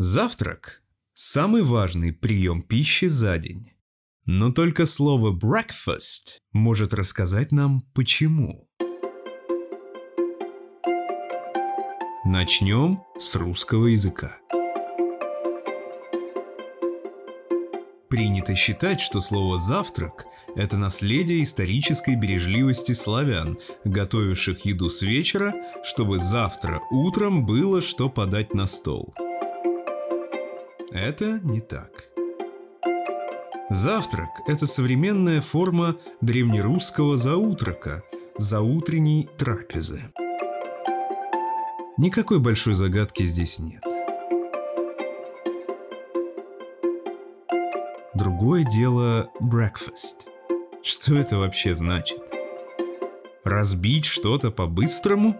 Завтрак – самый важный прием пищи за день. Но только слово breakfast может рассказать нам почему. Начнем с русского языка. Принято считать, что слово «завтрак» – это наследие исторической бережливости славян, готовивших еду с вечера, чтобы завтра утром было что подать на стол. Это не так. Завтрак – это современная форма древнерусского заутрака, заутренней трапезы. Никакой большой загадки здесь нет. Другое дело breakfast. Что это вообще значит? Разбить что-то по-быстрому?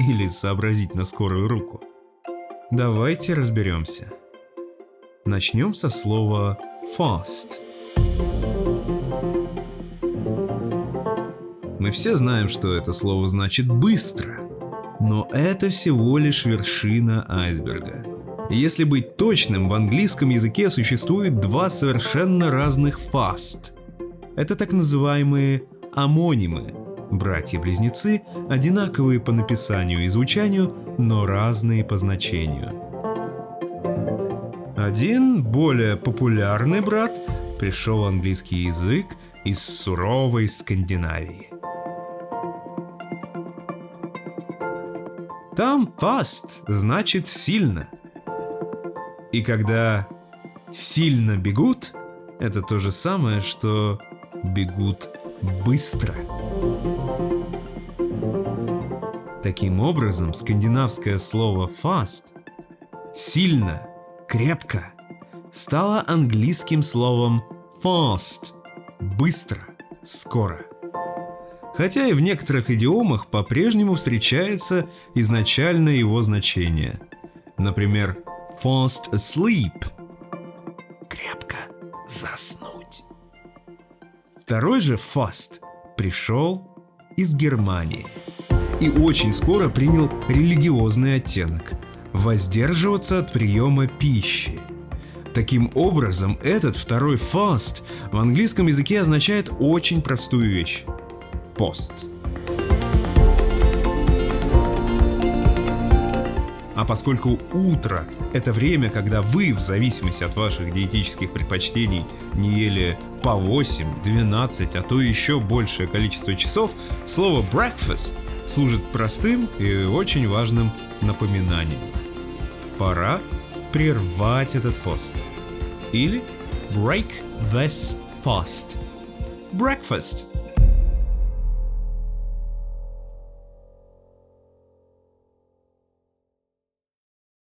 Или сообразить на скорую руку? Давайте разберемся. Начнем со слова fast. Мы все знаем, что это слово значит быстро, но это всего лишь вершина айсберга. Если быть точным, в английском языке существует два совершенно разных fast. Это так называемые амонимы, братья-близнецы, одинаковые по написанию и звучанию, но разные по значению. Один, более популярный брат, пришел в английский язык из суровой Скандинавии. Там fast значит сильно – и когда сильно бегут, это то же самое, что бегут быстро. Таким образом, скандинавское слово fast сильно, крепко стало английским словом fast быстро, скоро. Хотя и в некоторых идиомах по-прежнему встречается изначальное его значение. Например, fast asleep. Крепко заснуть. Второй же fast пришел из Германии и очень скоро принял религиозный оттенок – воздерживаться от приема пищи. Таким образом, этот второй fast в английском языке означает очень простую вещь – пост – А поскольку утро – это время, когда вы, в зависимости от ваших диетических предпочтений, не ели по 8, 12, а то еще большее количество часов, слово breakfast служит простым и очень важным напоминанием. Пора прервать этот пост. Или break this fast. Breakfast –